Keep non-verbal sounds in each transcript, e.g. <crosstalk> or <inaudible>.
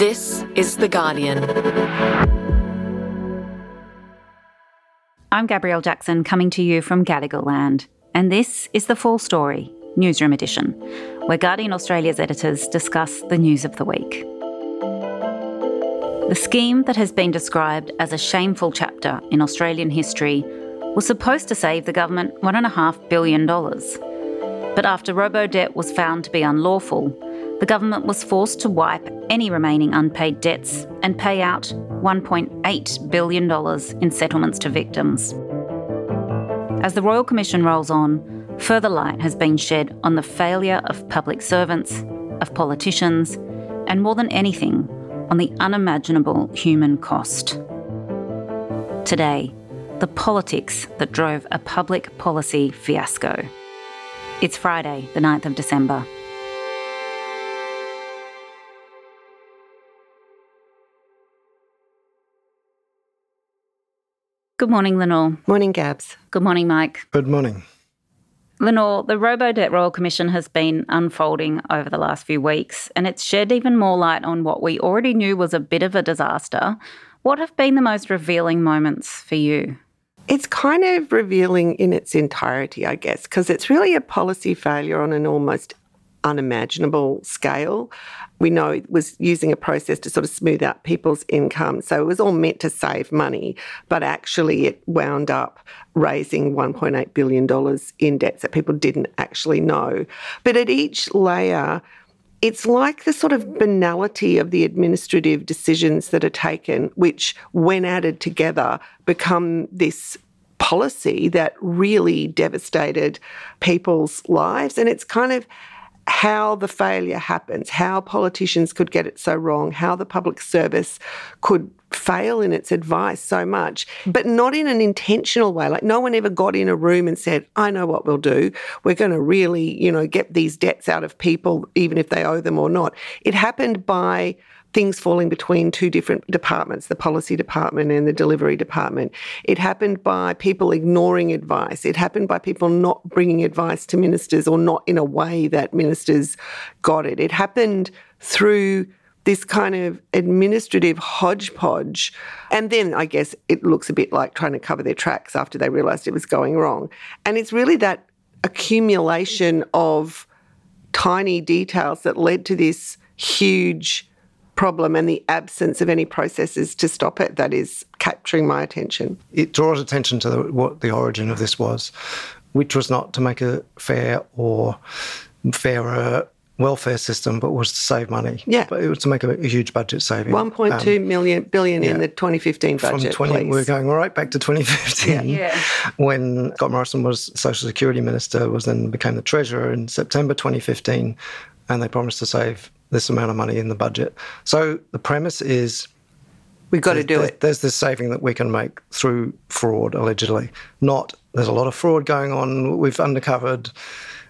This is The Guardian. I'm Gabrielle Jackson coming to you from Gadigal Land, and this is the Full Story, Newsroom Edition, where Guardian Australia's editors discuss the news of the week. The scheme that has been described as a shameful chapter in Australian history was supposed to save the government $1.5 billion. But after robo debt was found to be unlawful, the government was forced to wipe any remaining unpaid debts and pay out $1.8 billion in settlements to victims. As the Royal Commission rolls on, further light has been shed on the failure of public servants, of politicians, and more than anything, on the unimaginable human cost. Today, the politics that drove a public policy fiasco. It's Friday, the 9th of December. Good morning, Lenore. Morning, Gabs. Good morning, Mike. Good morning. Lenore, the Robodebt Royal Commission has been unfolding over the last few weeks, and it's shed even more light on what we already knew was a bit of a disaster. What have been the most revealing moments for you? It's kind of revealing in its entirety, I guess, because it's really a policy failure on an almost unimaginable scale. We know it was using a process to sort of smooth out people's income. So it was all meant to save money, but actually it wound up raising $1.8 billion in debts that people didn't actually know. But at each layer, it's like the sort of banality of the administrative decisions that are taken, which, when added together, become this policy that really devastated people's lives. And it's kind of how the failure happens, how politicians could get it so wrong, how the public service could fail in its advice so much, but not in an intentional way. Like no one ever got in a room and said, I know what we'll do. We're going to really, you know, get these debts out of people, even if they owe them or not. It happened by things falling between two different departments, the policy department and the delivery department. It happened by people ignoring advice. It happened by people not bringing advice to ministers or not in a way that ministers got it. It happened through this kind of administrative hodgepodge. And then I guess it looks a bit like trying to cover their tracks after they realised it was going wrong. And it's really that accumulation of tiny details that led to this huge problem and the absence of any processes to stop it that is capturing my attention. It draws attention to the, what the origin of this was, which was not to make a fair or fairer welfare system, but was to save money. Yeah. But it was to make a, a huge budget saving. One point two um, million billion yeah. in the 2015 budget. From 20, please. we're going right back to 2015. Yeah. yeah. When Scott Morrison was Social Security Minister, was then became the Treasurer in September 2015, and they promised to save this amount of money in the budget. So the premise is we've got to do it. There's this saving that we can make through fraud, allegedly. Not there's a lot of fraud going on. We've uncovered.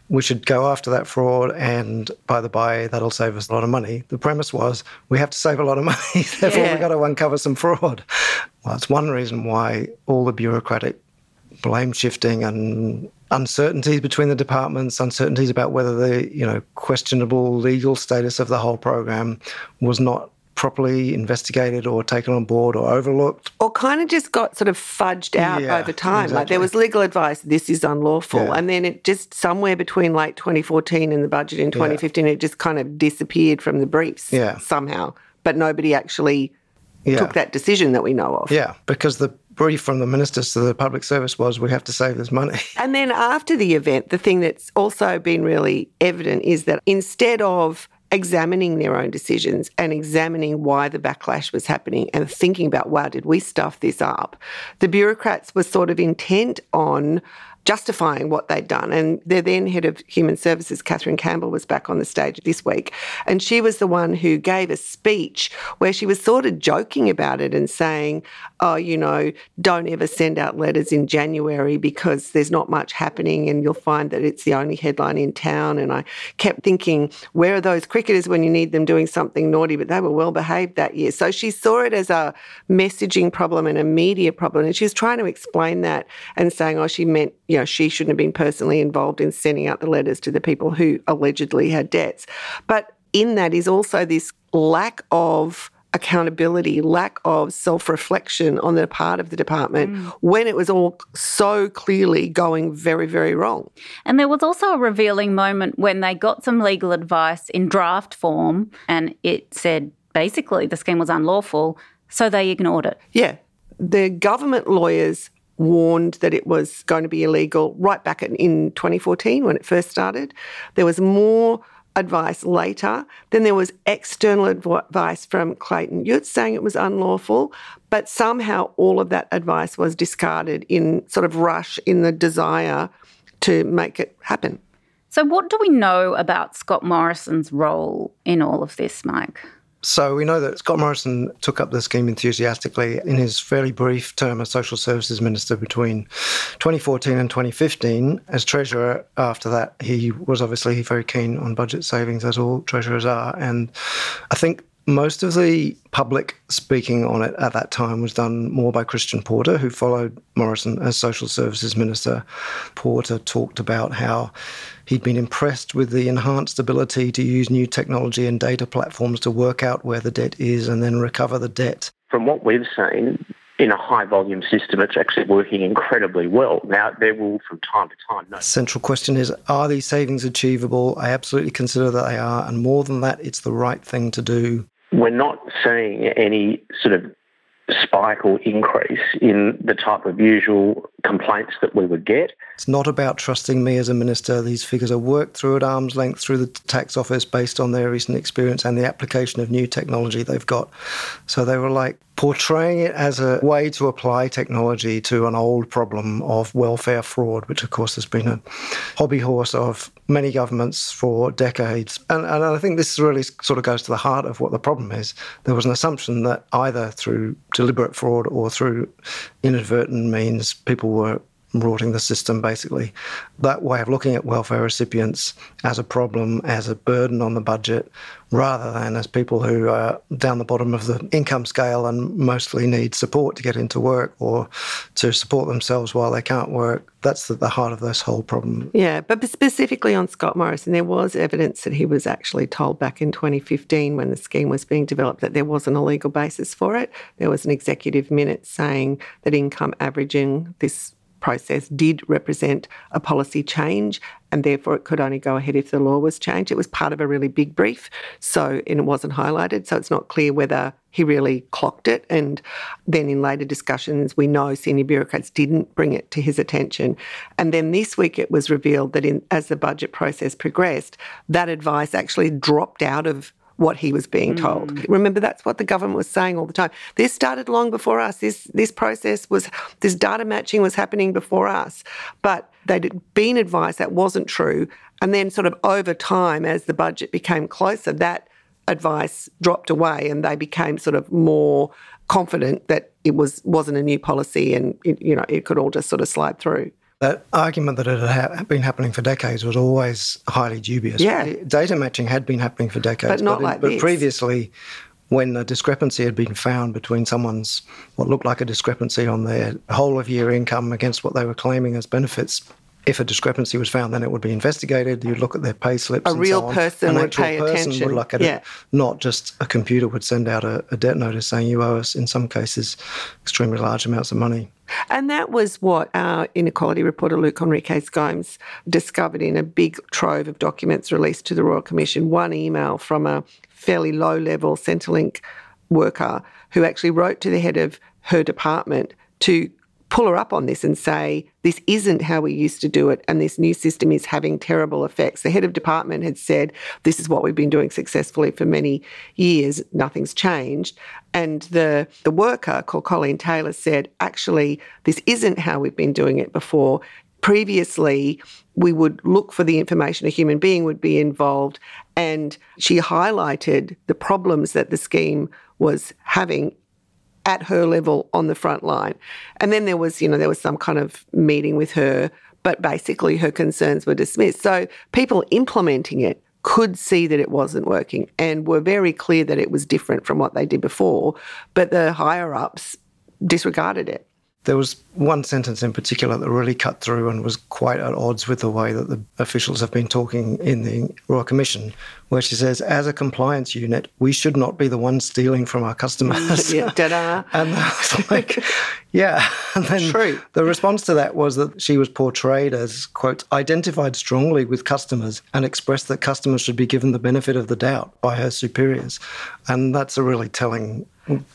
We should go after that fraud, and by the by, that'll save us a lot of money. The premise was we have to save a lot of <laughs> money, therefore yeah. we've got to uncover some fraud. Well, it's one reason why all the bureaucratic blame shifting and uncertainties between the departments, uncertainties about whether the you know questionable legal status of the whole program was not properly investigated or taken on board or overlooked. Or kind of just got sort of fudged out yeah, over time. Exactly. Like there was legal advice, this is unlawful. Yeah. And then it just somewhere between late 2014 and the budget in 2015, yeah. it just kind of disappeared from the briefs yeah. somehow. But nobody actually took that decision that we know of. Yeah, because the brief from the ministers to the public service was we have to save this money. <laughs> And then after the event, the thing that's also been really evident is that instead of examining their own decisions and examining why the backlash was happening and thinking about, wow, did we stuff this up? The bureaucrats were sort of intent on justifying what they'd done. And their then head of human services, Kathryn Campbell, was back on the stage this week. And she was the one who gave a speech where she was sort of joking about it and saying, oh, you know, don't ever send out letters in January because there's not much happening and you'll find that it's the only headline in town. And I kept thinking, where are those cricketers when you need them doing something naughty? But they were well behaved that year. So she saw it as a messaging problem and a media problem. And she was trying to explain that and saying, oh, she meant you know, she shouldn't have been personally involved in sending out the letters to the people who allegedly had debts. But in that is also this lack of accountability, lack of self reflection on the part of the department mm. when it was all so clearly going very, very wrong. And there was also a revealing moment when they got some legal advice in draft form and it said basically the scheme was unlawful, so they ignored it. Yeah. The government lawyers warned that it was going to be illegal right back in 2014 when it first started. There was more advice later. Then there was external advice from Clayton Utz saying it was unlawful, but somehow all of that advice was discarded in sort of rush in the desire to make it happen. So, what do we know about Scott Morrison's role in all of this, Mike? So we know that Scott Morrison took up the scheme enthusiastically in his fairly brief term as Social Services Minister between 2014 and 2015. As Treasurer, after that, he was obviously very keen on budget savings, as all Treasurers are. And I think most of the public speaking on it at that time was done more by Christian Porter, who followed Morrison as Social Services Minister. Porter talked about how he'd been impressed with the enhanced ability to use new technology and data platforms to work out where the debt is and then recover the debt. From what we've seen, in a high volume system, it's actually working incredibly well. Now, there will, from time to time, no. Central question is Are these savings achievable? I absolutely consider that they are. And more than that, it's the right thing to do. We're not seeing any sort of spike or increase in the type of usual complaints that we would get. It's not about trusting me as a minister. These figures are worked through at arm's length through the tax office based on their recent experience and the application of new technology they've got. So they were like portraying it as a way to apply technology to an old problem of welfare fraud, which of course has been a hobby horse of many governments for decades. And, and I think this really sort of goes to the heart of what the problem is. There was an assumption that either through deliberate fraud or through inadvertent means people were rorting the system, basically. That way of looking at welfare recipients as a problem, as a burden on the budget, rather than as people who are down the bottom of the income scale and mostly need support to get into work or to support themselves while they can't work. That's the, the heart of this whole problem. Yeah, but specifically on Scott Morrison, there was evidence that he was actually told back in 2015 when the scheme was being developed that there wasn't a legal basis for it. There was an executive minute saying that income averaging, this process did represent a policy change and therefore it could only go ahead if the law was changed. It was part of a really big brief, so and it wasn't highlighted, so it's not clear whether he really clocked it. And then in later discussions, we know senior bureaucrats didn't bring it to his attention. And then this week it was revealed that in, as the budget process progressed, that advice actually dropped out of what he was being told. Mm. Remember, that's what the government was saying all the time. This started long before us. This this process was this data matching was happening before us, but they'd been advised that wasn't true. And then, sort of over time, as the budget became closer, that advice dropped away, and they became sort of more confident that it was wasn't a new policy, and it, you know it could all just sort of slide through. That argument that it had been happening for decades was always highly dubious. Yeah. Data matching had been happening for decades. But not but, like But this. previously, when a discrepancy had been found between someone's, what looked like a discrepancy on their whole of year income against what they were claiming as benefits, if a discrepancy was found, then it would be investigated. You'd look at their pay slips. A real so person An would pay person attention. Would look at yeah. it, not just a computer would send out a, a debt notice saying you owe us, in some cases, extremely large amounts of money. And that was what our inequality reporter Luke Henriques Gomes discovered in a big trove of documents released to the Royal Commission. One email from a fairly low level Centrelink worker who actually wrote to the head of her department to pull her up on this and say, this isn't how we used to do it, and this new system is having terrible effects. The head of department had said, this is what we've been doing successfully for many years, nothing's changed. And the, the worker called Colleen Taylor said, actually, this isn't how we've been doing it before. Previously, we would look for the information, a human being would be involved, and she highlighted the problems that the scheme was having at her level on the front line. And then there was, you know, there was some kind of meeting with her, but basically her concerns were dismissed. So people implementing it could see that it wasn't working and were very clear that it was different from what they did before, but the higher ups disregarded it. There was one sentence in particular that really cut through and was quite at odds with the way that the officials have been talking in the Royal Commission, where she says, as a compliance unit, we should not be the ones stealing from our customers. yeah, ta-da. <laughs> and I was like, yeah. And then True. the response to that was that she was portrayed as, quote, identified strongly with customers and expressed that customers should be given the benefit of the doubt by her superiors. And that's a really telling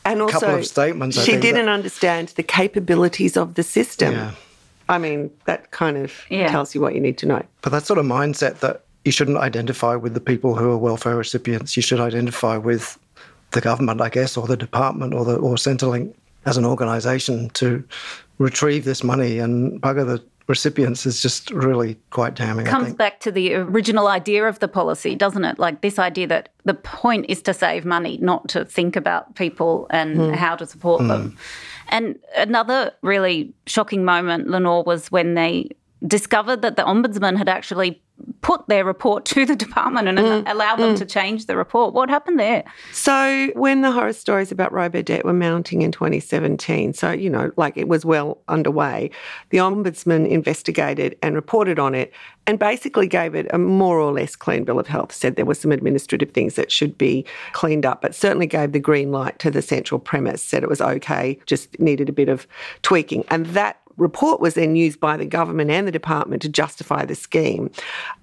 And also, couple of statements. I she think, didn't that- understand the capabilities of the system. Yeah. I mean, that kind of Yeah. tells you what you need to know. But that sort of mindset that you shouldn't identify with the people who are welfare recipients, you should identify with the government, I guess, or the department or the or Centrelink as an organisation to retrieve this money and bugger the recipients is just really quite damning. Comes back to the original idea of the policy, doesn't it? Like this idea that the point is to save money, not to think about people and hmm. how to support them. Hmm. And another really shocking moment, Lenore, was when they discovered that the ombudsman had actually put their report to the <laughs> department and mm, allow them mm. to change the report. What happened there? So, when the horror stories about robo-debt were mounting in 2017, so, you know, like it was well underway, the Ombudsman investigated and reported on it and basically gave it a more or less clean bill of health, said there were some administrative things that should be cleaned up, but certainly gave the green light to the central premise, said it was okay, just needed a bit of tweaking. And that report was then used by the government and the department to justify the scheme.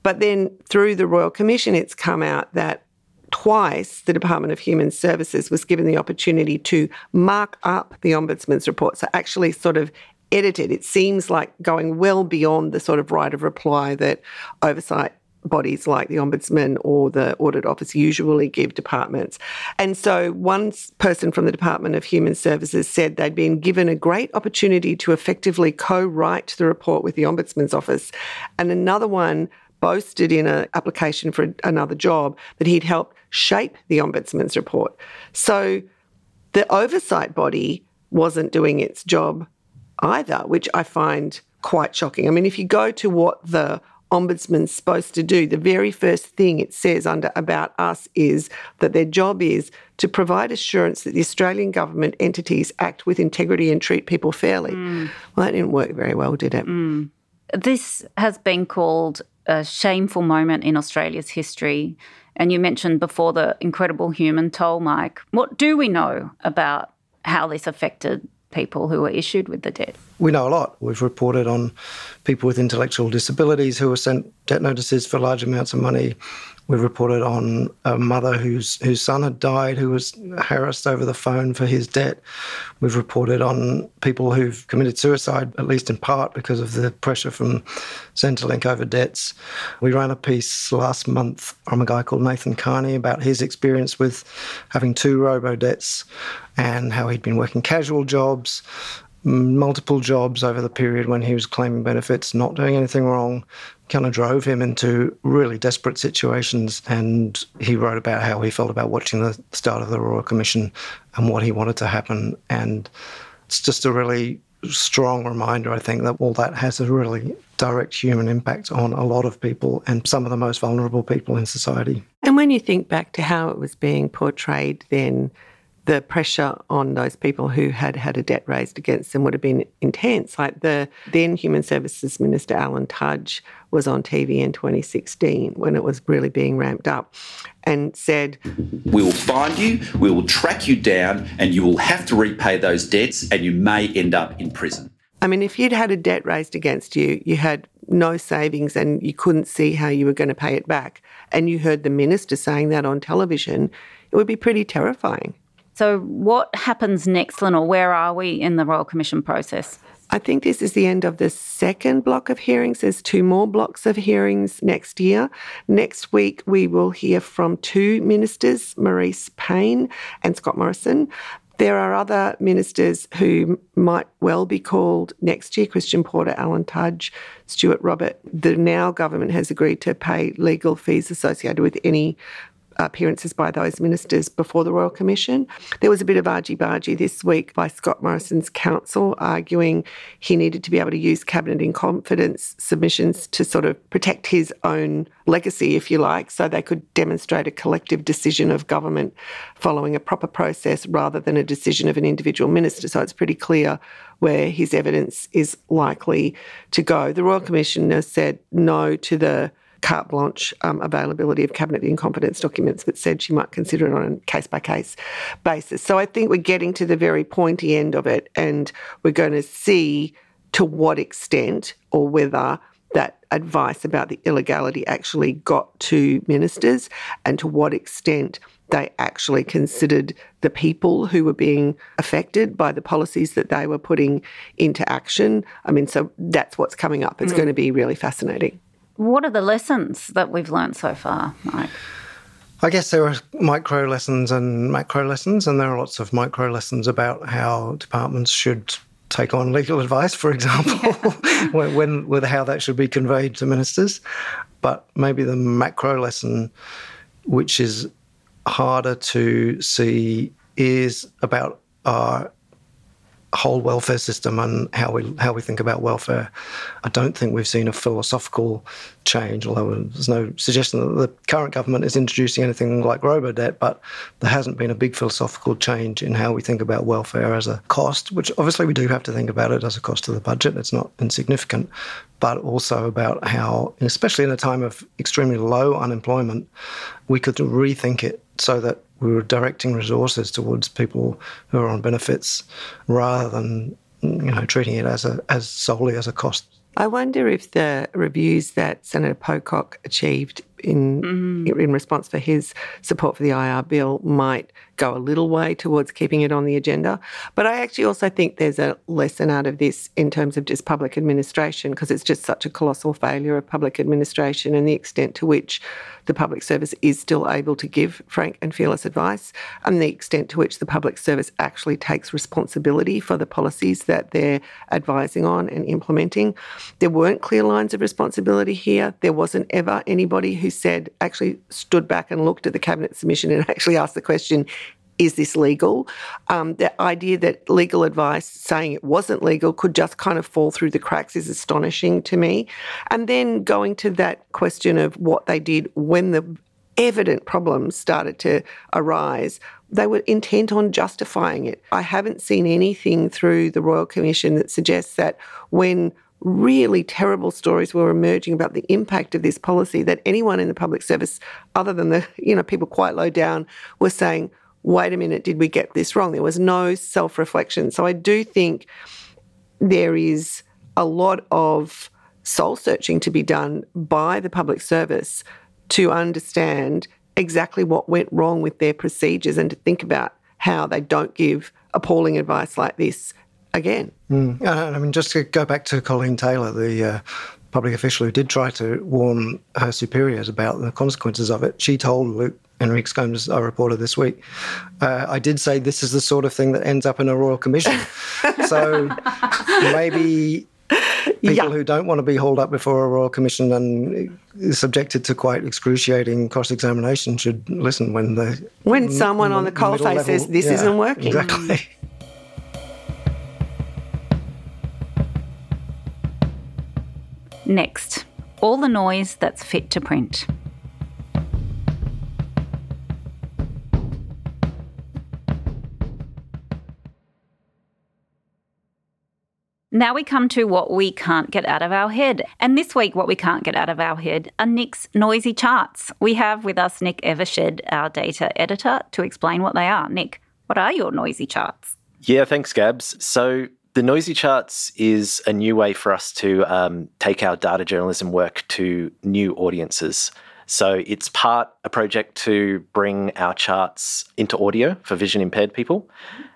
But then through the Royal Commission, it's come out that twice the Department of Human Services was given the opportunity to mark up the Ombudsman's report. So actually sort of edited. it. Seems like going well beyond the sort of right of reply that oversight bodies like the Ombudsman or the Audit Office usually give departments. And so one person from the Department of Human Services said they'd been given a great opportunity to effectively co-write the report with the Ombudsman's office. And another one boasted in an application for another job that he'd helped shape the Ombudsman's report. So the oversight body wasn't doing its job either, which I find quite shocking. I mean, if you go to what the ombudsman's supposed to do, the very first thing it says under about us is that their job is to provide assurance that the Australian government entities act with integrity and treat people fairly. Mm. Well, that didn't work very well, did it? Mm. This has been called a shameful moment in Australia's history. And you mentioned before the incredible human toll, Mike. What do we know about how this affected people who were issued with the debt? We know a lot. We've reported on people with intellectual disabilities who were sent debt notices for large amounts of money. We've reported on a mother whose whose son had died, who was harassed over the phone for his debt. We've reported on people who've committed suicide, at least in part because of the pressure from Centrelink over debts. We ran a piece last month from a guy called Nathan Carney about his experience with having two robo debts and how he'd been working casual jobs multiple jobs over the period when he was claiming benefits, not doing anything wrong, kind of drove him into really desperate situations. And he wrote about how he felt about watching the start of the Royal Commission and what he wanted to happen. And it's just a really strong reminder, I think, that all that has a really direct human impact on a lot of people and some of the most vulnerable people in society. And when you think back to how it was being portrayed then, the pressure on those people who had had a debt raised against them would have been intense. Like the then Human Services Minister Alan Tudge was on TV in 2016 when it was really being ramped up and said, We will find you, we will track you down, and you will have to repay those debts, and you may end up in prison. I mean, if you'd had a debt raised against you, you had no savings and you couldn't see how you were going to pay it back, and you heard the minister saying that on television, it would be pretty terrifying. So, what happens next, Lenore? Where are we in the Royal Commission process? I think this is the end of the second block of hearings. There's two more blocks of hearings next year. Next week, we will hear from two ministers, Marise Payne and Scott Morrison. There are other ministers who might well be called next year Christian Porter, Alan Tudge, Stuart Robert. The now government has agreed to pay legal fees associated with any appearances by those ministers before the Royal Commission. There was a bit of argy bargy this week by Scott Morrison's counsel arguing he needed to be able to use cabinet in confidence submissions to sort of protect his own legacy, if you like, so they could demonstrate a collective decision of government following a proper process rather than a decision of an individual minister. So it's pretty clear where his evidence is likely to go. The Royal Commissioner said no to the carte blanche um, availability of cabinet in confidence documents, but said she might consider it on a case by case basis. So I think we're getting to the very pointy end of it, and we're going to see to what extent or whether that advice about the illegality actually got to ministers and to what extent they actually considered the people who were being affected by the policies that they were putting into action. I mean, so that's what's coming up. It's mm. going to be really fascinating. What are the lessons that we've learned so far, Mike? I guess there are micro lessons and macro lessons, and there are lots of micro lessons about how departments should take on legal advice, for example, <laughs> yeah. <laughs> when, when, with how that should be conveyed to ministers. But maybe the macro lesson, which is harder to see, is about our whole welfare system and how we how we think about welfare. I don't think we've seen a philosophical change, although there's no suggestion that the current government is introducing anything like robo-debt, but there hasn't been a big philosophical change in how we think about welfare as a cost, which obviously we do have to think about it as a cost to the budget. It's not insignificant, but also about how, especially in a time of extremely low unemployment, we could rethink it so that we were directing resources towards people who are on benefits rather than you know treating it as a as solely as a cost. I wonder if the reviews that Senator Pocock achieved in mm. in response for his support for the IR bill might go a little way towards keeping it on the agenda. But I actually also think there's a lesson out of this in terms of just public administration because it's just such a colossal failure of public administration and the extent to which the public service is still able to give frank and fearless advice and the extent to which the public service actually takes responsibility for the policies that they're advising on and implementing. There weren't clear lines of responsibility here. There wasn't ever anybody who said, actually stood back and looked at the cabinet submission and <laughs> actually asked the question, is this legal? Um, the idea that legal advice saying it wasn't legal could just kind of fall through the cracks is astonishing to me. And then going to that question of what they did when the evident problems started to arise, they were intent on justifying it. I haven't seen anything through the Royal Commission that suggests that when really terrible stories were emerging about the impact of this policy that anyone in the public service, other than the you know people quite low down, were saying, "Wait a minute, did we get this wrong?" There was no self-reflection. So I do think there is a lot of soul searching to be done by the public service to understand exactly what went wrong with their procedures and to think about how they don't give appalling advice like this again. Mm. I mean, just to go back to Colleen Taylor, the uh, public official who did try to warn her superiors about the consequences of it, she told Luke Henriques Gomes, our reporter this week, uh, I did say this is the sort of thing that ends up in a royal commission. <laughs> so maybe people yeah. who don't want to be hauled up before a royal commission and subjected to quite excruciating cross-examination should listen when the when someone m- on the coalface says this yeah, isn't working. Exactly. Next, all the noise that's fit to print. Now we come to what we can't get out of our head. And this week, what we can't get out of our head are Nick's noisy charts. We have with us Nick Evershed, our data editor, to explain what they are. Nick, what are your noisy charts? Yeah, thanks, Gabs. So the Noisy Charts is a new way for us to um, take our data journalism work to new audiences. So it's part a project to bring our charts into audio for vision impaired people,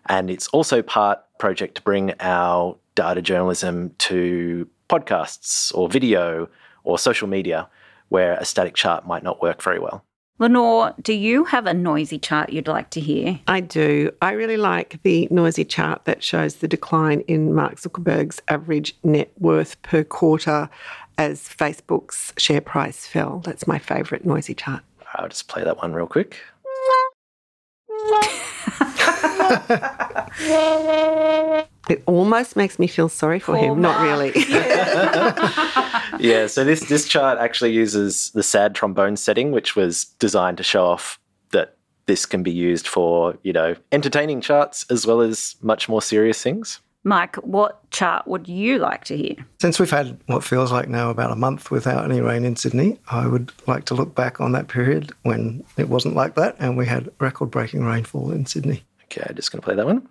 and it's also part project to bring our data journalism to podcasts or video or social media where a static chart might not work very well. Lenore, do you have a noisy chart you'd like to hear? I do. I really like the noisy chart that shows the decline in Mark Zuckerberg's average net worth per quarter as Facebook's share price fell. That's my favourite noisy chart. I'll just play that one real quick. <laughs> It almost makes me feel sorry for him. Not really. <laughs> yeah, so this this chart actually uses the sad trombone setting, which was designed to show off that this can be used for, you know, entertaining charts as well as much more serious things. Mike, what chart would you like to hear? Since we've had what feels like now about a month without any rain in Sydney, I would like to look back on that period when it wasn't like that and we had record breaking rainfall in Sydney. Okay, I'm just going to play that one.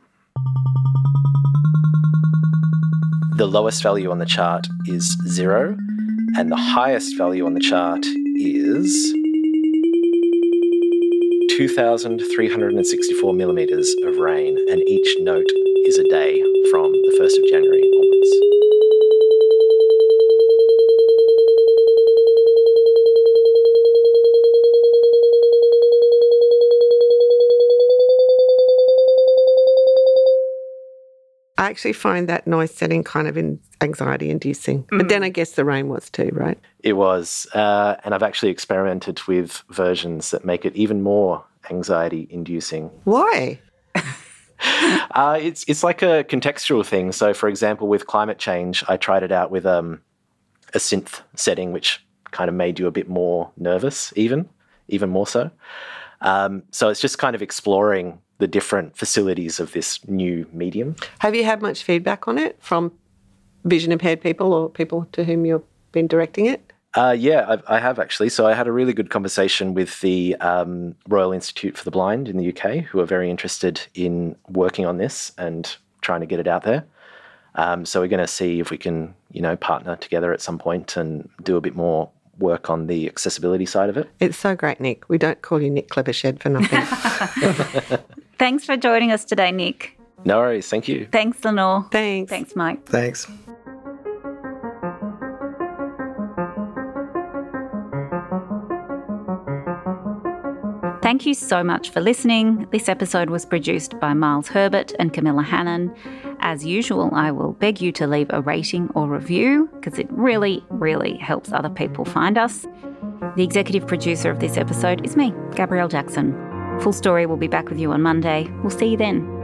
The lowest value on the chart is zero, and the highest value on the chart is 2,364 millimetres of rain, and each note is a day from the 1st of January onwards. I actually find that noise setting kind of anxiety inducing. Mm. But then I guess the rain was too, right? It was. Uh, and I've actually experimented with versions that make it even more anxiety inducing. Why? <laughs> uh, it's it's like a contextual thing. So, for example, with climate change, I tried it out with um, a synth setting, which kind of made you a bit more nervous, even even more so. Um, so it's just kind of exploring the different facilities of this new medium. Have you had much feedback on it from vision impaired people or people to whom you've been directing it? Uh, yeah, I've, I have actually. So I had a really good conversation with the um, Royal Institute for the Blind in the UK, who are very interested in working on this and trying to get it out there. Um, so we're going to see if we can, you know, partner together at some point and do a bit more work on the accessibility side of it. It's so great, Nick. We don't call you Nick Clevershed for nothing. <laughs> <laughs> Thanks for joining us today, Nick. No worries. Thank you. Thanks, Lenore. Thanks. Thanks, Mike. Thanks. Thank you so much for listening. This episode was produced by Miles Herbert and Camilla Hannan. As usual, I will beg you to leave a rating or review because it really, really helps other people find us. The executive producer of this episode is me, Gabrielle Jackson. Full Story will be back with you on Monday. We'll see you then.